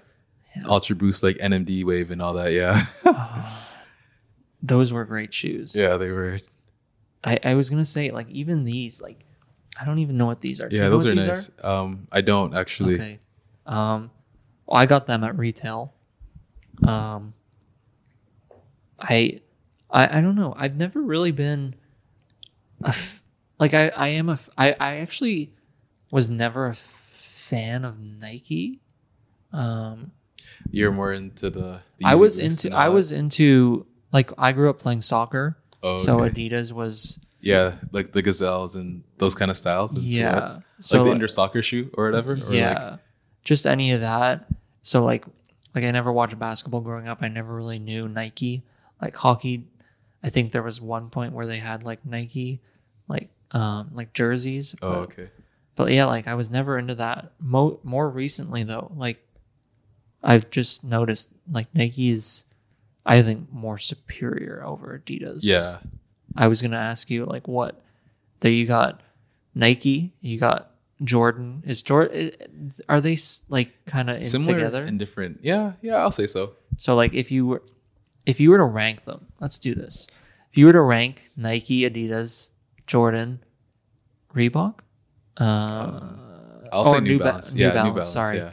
Ultra Boost like NMD wave and all that, yeah. Those were great shoes. yeah, they were I, I was gonna say like even these like I don't even know what these are. Do yeah, you know those are these nice. Um I don't actually. Okay. Um, well, I got them at retail. Um, I, I, I don't know. I've never really been, a f- like I, I am a, f- I, I actually was never a f- fan of Nike. Um, You're more into the, the I was into, I was into like I grew up playing soccer, Oh, so okay. Adidas was Yeah, like the gazelles and those kind of styles and Yeah. silhouettes. So, like the indoor soccer shoe or whatever. Or yeah Like, just any of that so like like i never watched basketball growing up i never really knew nike like hockey i think there was one point where they had like nike like um like jerseys oh, okay. But yeah like i was never into that Mo- more recently though like i've just noticed like nike's i think more superior over adidas Yeah. I was gonna ask you like what there you got Nike, you got Jordan. Is Jordan are they like kind of Similar together? and different. Yeah, yeah, I'll say so. so like if you were if you were to rank them, let's do this. If you were to rank Nike, Adidas, Jordan, Reebok, uh, I'll Oh, say New, New Ba- Balance. New yeah, New Balance, Balance. sorry. Yeah.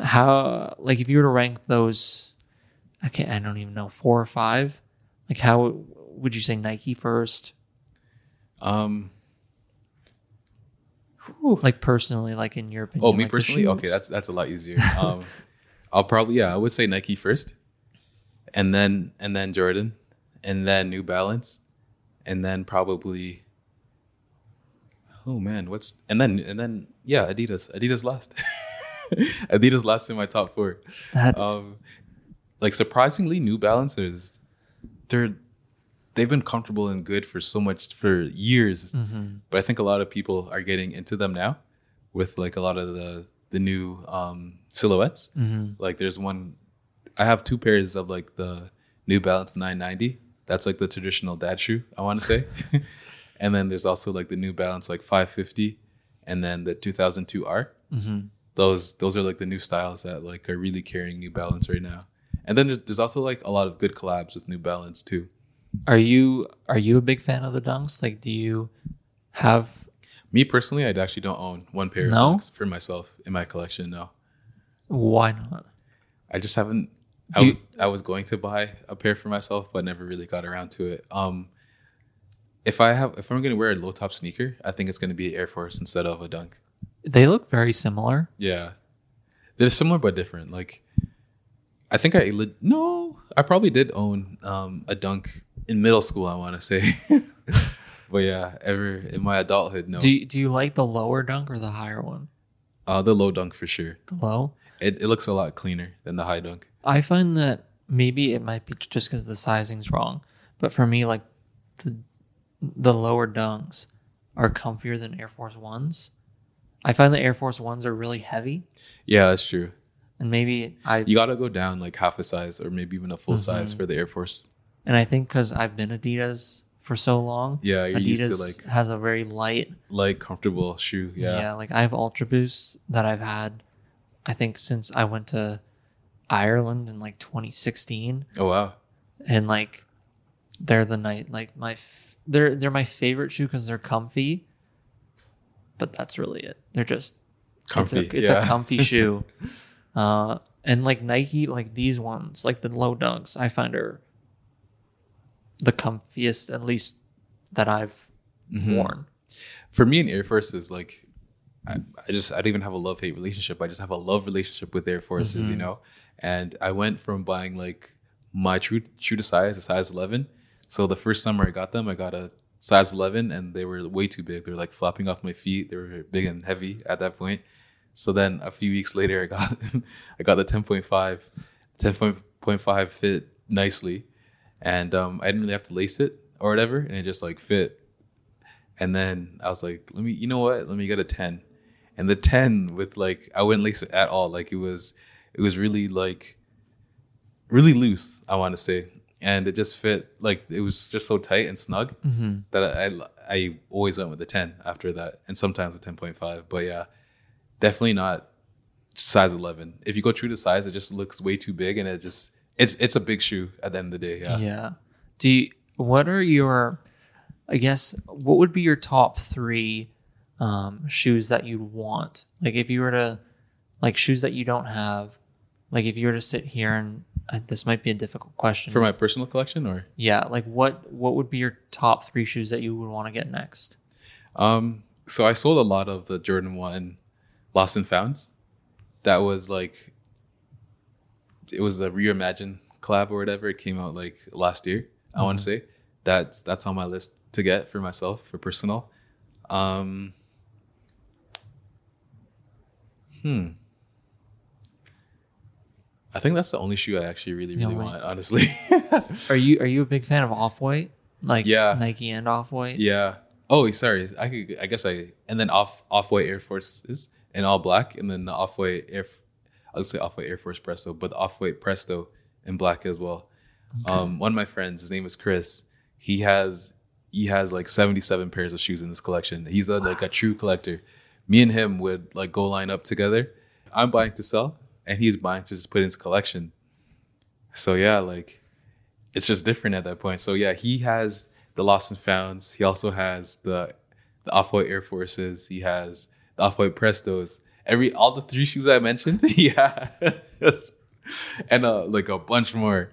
how like if you were to rank those, I can't. I don't even know four or five. Like how would you say Nike first? Um. Like personally, like in your opinion. Oh, me like personally. Okay, that's that's a lot easier. Um, I'll probably yeah, I would say Nike first, and then and then Jordan, and then New Balance, and then probably. Oh man, what's and then and then yeah, Adidas. Adidas last. Adidas last in my top four. That Um, like surprisingly, New Balances, they're they've been comfortable and good for so much for years. But I think a lot of people are getting into them now, with like a lot of the the new um, silhouettes. Like there's one, I have two pairs of like the New Balance 990. That's like the traditional dad shoe. I want to say, and then there's also like the New Balance like 550, and then the 2002R those those are like the new styles that like are really carrying New Balance right now. And then there's, there's also like a lot of good collabs with New Balance too. are you are you a big fan of the dunks? Like, do you have? Me personally, I actually don't own one pair No? of Dunks for myself in my collection. No, Why not? I just haven't. Do I you- was I was going to buy a pair for myself, but never really got around to it. Um, if I have if I'm gonna wear a low top sneaker, I think it's gonna be Air Force instead of a Dunk. They look very similar. Yeah, they're similar but different. Like, I think I no, I probably did own um, a dunk in middle school. I want to say, but yeah, ever in my adulthood, no. Do you, do you like the lower dunk or the higher one? uh, the low dunk for sure. The low. It, it looks a lot cleaner than the high dunk. I find that maybe it might be just because the sizing's wrong, but for me, like the the lower dunks are comfier than Air Force Ones. I find the Air Force Ones are really heavy, Yeah, that's true. and maybe I You gotta go down like half a size or maybe even a full size Mm-hmm. for the Air Force. and I think because I've been Adidas for so long, Yeah, you're used to, Adidas like- has a very light, Light, comfortable shoe. yeah. Yeah. Like I have Ultra Boosts that I've had, I think since I went to Ireland in like 2016. Oh wow. and like they're the night like my f- they're they're my favorite shoe because they're comfy but that's really it they're just Comfy. it's a, it's yeah. a comfy shoe uh and like nike like these ones like the low dunks i find are the comfiest at least that i've Mm-hmm. worn for me and Air Force is like I, I just I don't even have a love hate relationship. I just have a love relationship with Air Forces, Mm-hmm. you know. And I went from buying like my true true to size, a size eleven. So the first summer I got them, I got a size eleven, and they were way too big. They're like flopping off my feet. They were big and heavy at that point. So then a few weeks later, I got I got the 10.5. 10.5 fit nicely, and um, I didn't really have to lace it or whatever, and it just like fit. And then I was like, let me, you know what? Let me get a 10. And the 10 with like, I wouldn't lace it at all. Like it was, it was really like, really loose, I want to say. And it just fit, like it was just so tight and snug that I, I always went with the 10 after that. And sometimes a 10.5. But yeah, definitely not size 11. If you go true to size, it just looks way too big and it just, it's, it's a big shoe at the end of the day. Yeah. yeah do you what are your i guess what would be your top three um, shoes that you'd want like if you were to like shoes that you don't have like if you were to sit here and uh, this might be a difficult question For my personal collection or? yeah like what what would be your top three shoes that you would want to get next Um, so I sold a lot of the Jordan One Lost and Founds. That was like it was a reimagine collab or whatever. It came out like last year, I want to say. That's that's on my list to get for myself, for personal. Um Hmm. I think that's the only shoe I actually really, really want, honestly. are you are you a big fan of off-white like Yeah. nike and off-white Yeah. Oh, sorry. I could. I guess I. And then off off white Air Forces in all black, and then the off white Air. I'll say off white Air Force Presto, but the off white Presto in black as well. Um, one of my friends, his name is Chris. He has he has like seventy seven pairs of shoes in this collection. He's a, like a true collector. Me and him would like go line up together. I'm buying to sell, and he's buying to just put in his collection. So yeah, like it's just different at that point. So yeah, he has the Lost and Founds. He also has the the Off White Air Forces. He has the Off White Prestos. Every all the three shoes I mentioned, he has, and uh, like a bunch more.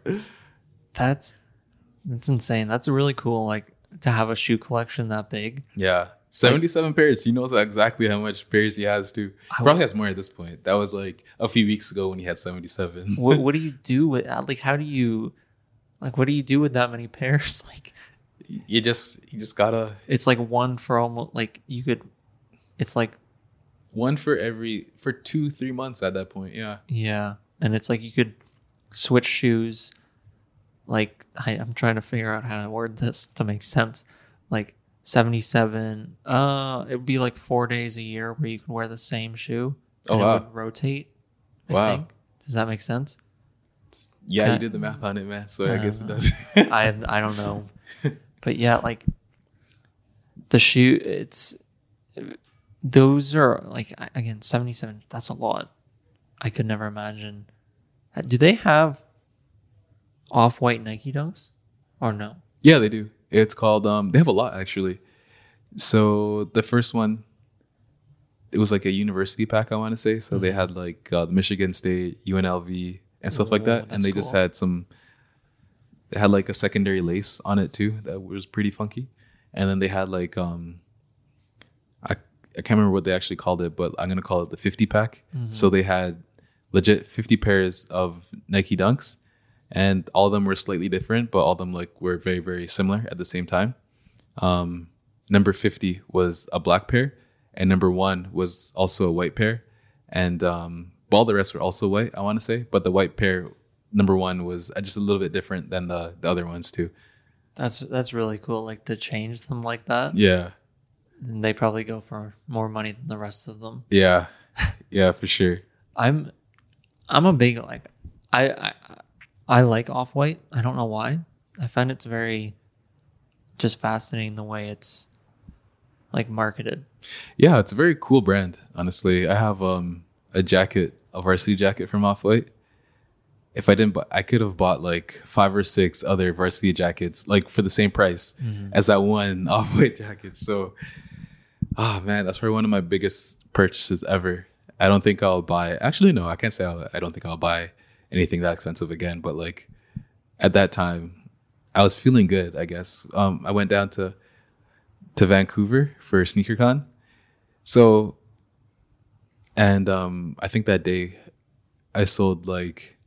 that's that's insane that's really cool like to have a shoe collection that big Yeah, seventy seven pairs. He knows exactly how much pairs he has too. Probably has more at this point. That was like a few weeks ago when he had seventy seven. what, what do you do with uh, like how do you like what do you do with that many pairs like you just you just gotta it's like one for almost like you could it's like one for every for two three months at that point. Yeah. Yeah, and it's like you could switch shoes. Like I, I'm trying to figure out how to word this to make sense. Like 77. Uh, it would be like four days a year where you can wear the same shoe. Oh, and it wow. would rotate. I Wow. think. Does that make sense? Yeah, you did the math on it, man. So I guess it does. I I don't know, but yeah, like the shoe. It's those are like again 77. That's a lot. I could never imagine. Uh, Do they have off white Nike dunks or no? Yeah, they do. It's called um they have a lot actually. So the first one it was like a university pack I want to say. So they Mm-hmm. had like uh, Michigan State, UNLV and stuff like that and they just had some they had like a secondary lace on it too that was pretty funky. And then they had like um I I can't remember what they actually called it, but I'm going to call it the 50 pack. Mm-hmm. So they had legit 50 pairs of Nike Dunks and all of them were slightly different, but all of them like were very very similar at the same time. Um, number fifty was a black pair, and number one was also a white pair, and um, all the rest were also white. I want to say, but the white pair, number one, was just a little bit different than the the other ones too. That's that's really cool. Like to change them like that, Yeah, and they probably go for more money than the rest of them. yeah, yeah, for sure. I'm I'm a big like I I, I like off white. I don't know why. I find it's very just fascinating the way it's like marketed. Yeah, it's a very cool brand. Honestly, I have um a jacket, a varsity jacket from Off White. If I didn't, buy, I could have bought like five or six other varsity jackets, like for the same price as that one Off White jacket. So, oh man, that's probably one of my biggest purchases ever. I don't think I'll buy. Actually, no, I can't say I'll, I don't think I'll buy anything that expensive again. But like at that time, I was feeling good. I guess um, I went down to to Vancouver for SneakerCon. So, and um, I think that day I sold like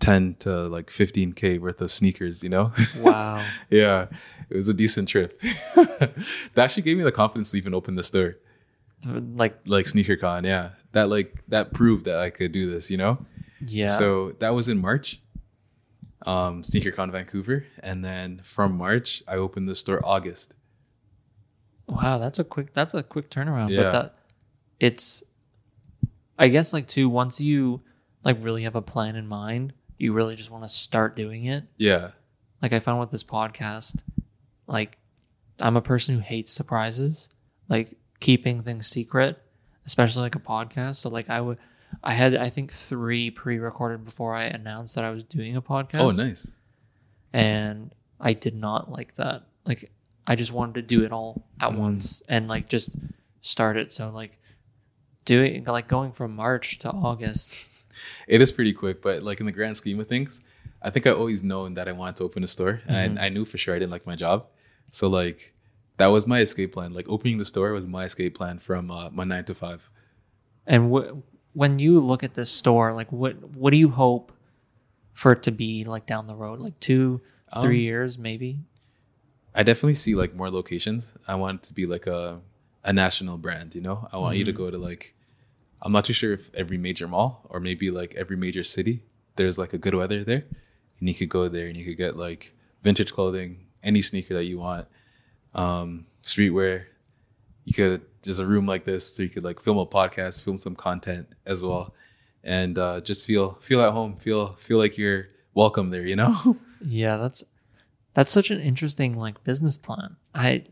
10 to like 15K worth of sneakers, you know? Wow. yeah, it was a decent trip. that actually gave me the confidence to even open the store, like like SneakerCon. Yeah, that like, that proved that I could do this, you know? Yeah. So that was in March, um, SneakerCon Vancouver. And then from March, I opened the store August. wow, that's a quick that's a quick turnaround. Yeah. But that it's I guess like too once you like really have a plan in mind, you really just want to start doing it. Yeah. like I found with this podcast, like I'm a person who hates surprises, like keeping things secret, especially like a podcast. So like I would, I had I think three pre-recorded before I announced that I was doing a podcast. Oh, nice. And I did not like that. Like I just wanted to do it all at Mm. once and like just start it. So like doing like going from March to August. It is pretty quick, but like in the grand scheme of things, I think I always known that I wanted to open a store, and I knew for sure I didn't like my job. So like that was my escape plan. Like opening the store was my escape plan from uh, my nine to five. And wh- when you look at this store, like what what do you hope for it to be like down the road, like two, three Um, years, maybe? I definitely see like more locations. I want it to be like a a national brand. You know, I want you to go to like. I'm not too sure if every major mall or maybe like every major city there's like a good weather there, and you could go there and you could get like vintage clothing, any sneaker that you want, um, streetwear. You could there's a room like this so you could like film a podcast, film some content as well, and uh, just feel feel at home, feel feel like you're welcome there. You know. Yeah, that's that's such an interesting like business plan. I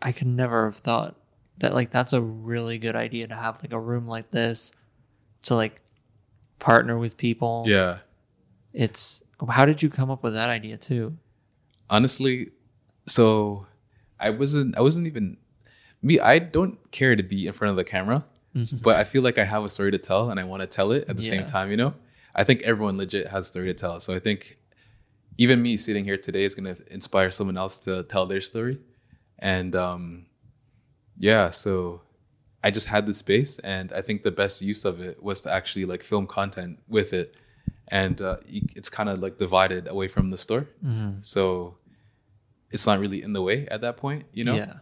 I could never have thought that like that's a really good idea to have like a room like this to like partner with people. yeah. It's how did you come up with that idea too? honestly so i wasn't i wasn't even me i don't care to be in front of the camera but i feel like i have a story to tell and i want to tell it at the same time you know? I think everyone legit has a story to tell so i think even me sitting here today is going to inspire someone else to tell their story. And um yeah so i just had the space and i think the best use of it was to actually like film content with it. And uh, it's kind of like divided away from the store. Mm-hmm. so it's not really in the way at that point, you know? Yeah.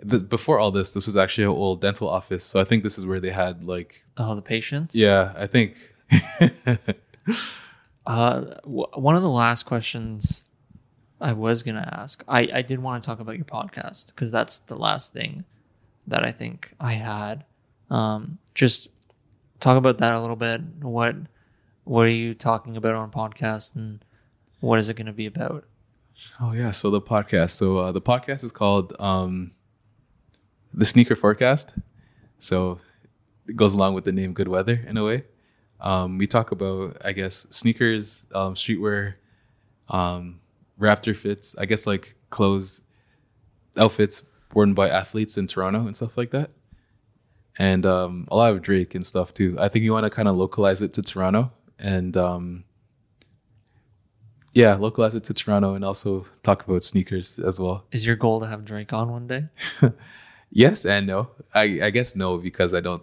the, before all this, this was actually an old dental office. So I think this is where they had like, Oh, the patients. yeah, I think. Uh, w- one of the last questions I was gonna ask, I I did want to talk about your podcast because that's the last thing that I think I had. Um, just talk about that a little bit. What what are you talking about on podcast, and what is it going to be about? Oh yeah, so the podcast. So uh, the podcast is called um, the Sneaker Forecast. So it goes along with the name Good Weather in a way. Um, we talk about, I guess, sneakers, um, streetwear, um, Raptor fits. I guess like clothes, outfits worn by athletes in Toronto and stuff like that. And um, a lot of Drake and stuff too. I think you want to kind of localize it to Toronto and um, yeah, localize it to Toronto and also talk about sneakers as well. Is your goal to have Drake on one day? Yes and no. I, I guess no because I don't.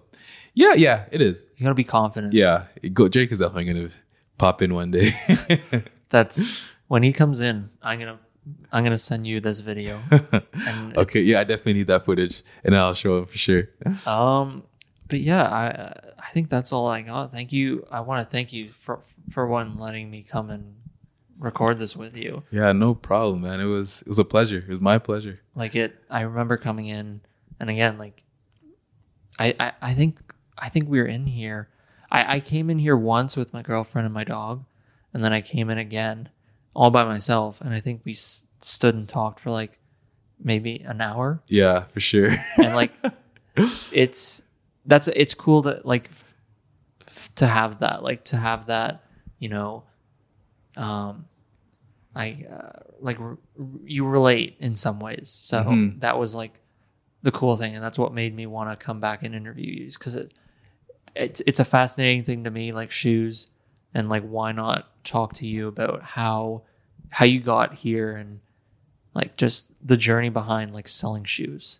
Yeah, yeah, it is. You gotta be confident. Yeah, go, Drake is definitely gonna pop in one day. That's when he comes in. I'm gonna I'm gonna send you this video. And okay, yeah, I definitely need that footage, and I'll show him for sure. Um, but yeah, I I think that's all I got. Thank you. I want to thank you for for one letting me come and record this with you. Yeah, no problem, man. It was it was a pleasure. It was my pleasure. Like it, I remember coming in, and again, like I I, I think I think we were in here. I I came in here once with my girlfriend and my dog, and then I came in again all by myself, and I think we s- stood and talked for like maybe an hour. Yeah, for sure. and like it's that's it's cool to like f- f- to have that like to have that you know um like uh, like r- you relate in some ways so Mhm. that was like the cool thing and that's what made me want to come back and interview you because it it's it's a fascinating thing to me like shoes and like why not talk to you about how how you got here and like just the journey behind like selling shoes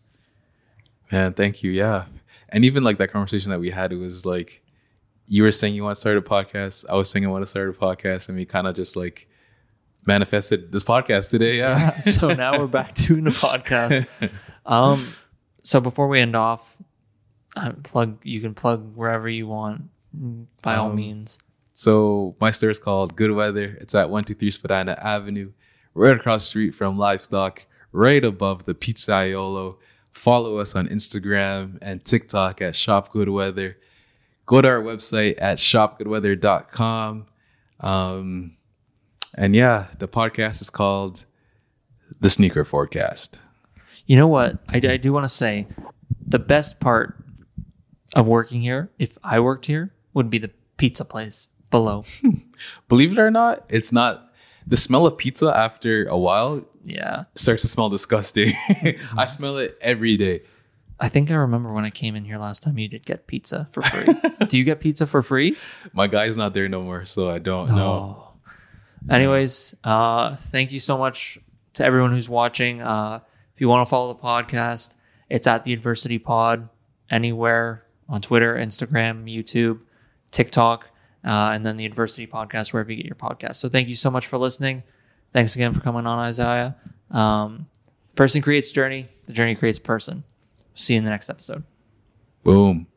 Man, thank you. Yeah. And even like that conversation that we had, it was like you were saying you want to start a podcast. I was saying I want to start a podcast, and we kind of just like manifested this podcast today. Yeah. so now we're back doing the podcast. Um, so before we end off, uh, plug you can plug wherever you want, by all Um, means. So my store is called Good Weather. It's at 123 Spadina Avenue, right across the street from Livestock, right above the Pizzaiolo. Follow us on Instagram and TikTok at Shop Good Weather. Go to our website at shopgoodweather.com. Um, and yeah, the podcast is called The Sneaker Forecast. You know what? I, I do want to say the best part of working here, if I worked here, would be the pizza place below. Believe it or not, it's not the smell of pizza after a while yeah. starts to smell disgusting. I smell it every day. I think I remember when I came in here last time you did get pizza for free. do you get pizza for free? My guy's not there no more, so I don't know. Anyways, uh, thank you so much to everyone who's watching. Uh, if you want to follow the podcast, it's at the Adversity Pod anywhere on Twitter, Instagram, YouTube, TikTok, uh, and then the Adversity Podcast wherever you get your podcast. So thank you so much for listening. Thanks again for coming on, Isiah. Um, person creates journey. The journey creates person. See you in the next episode. Boom.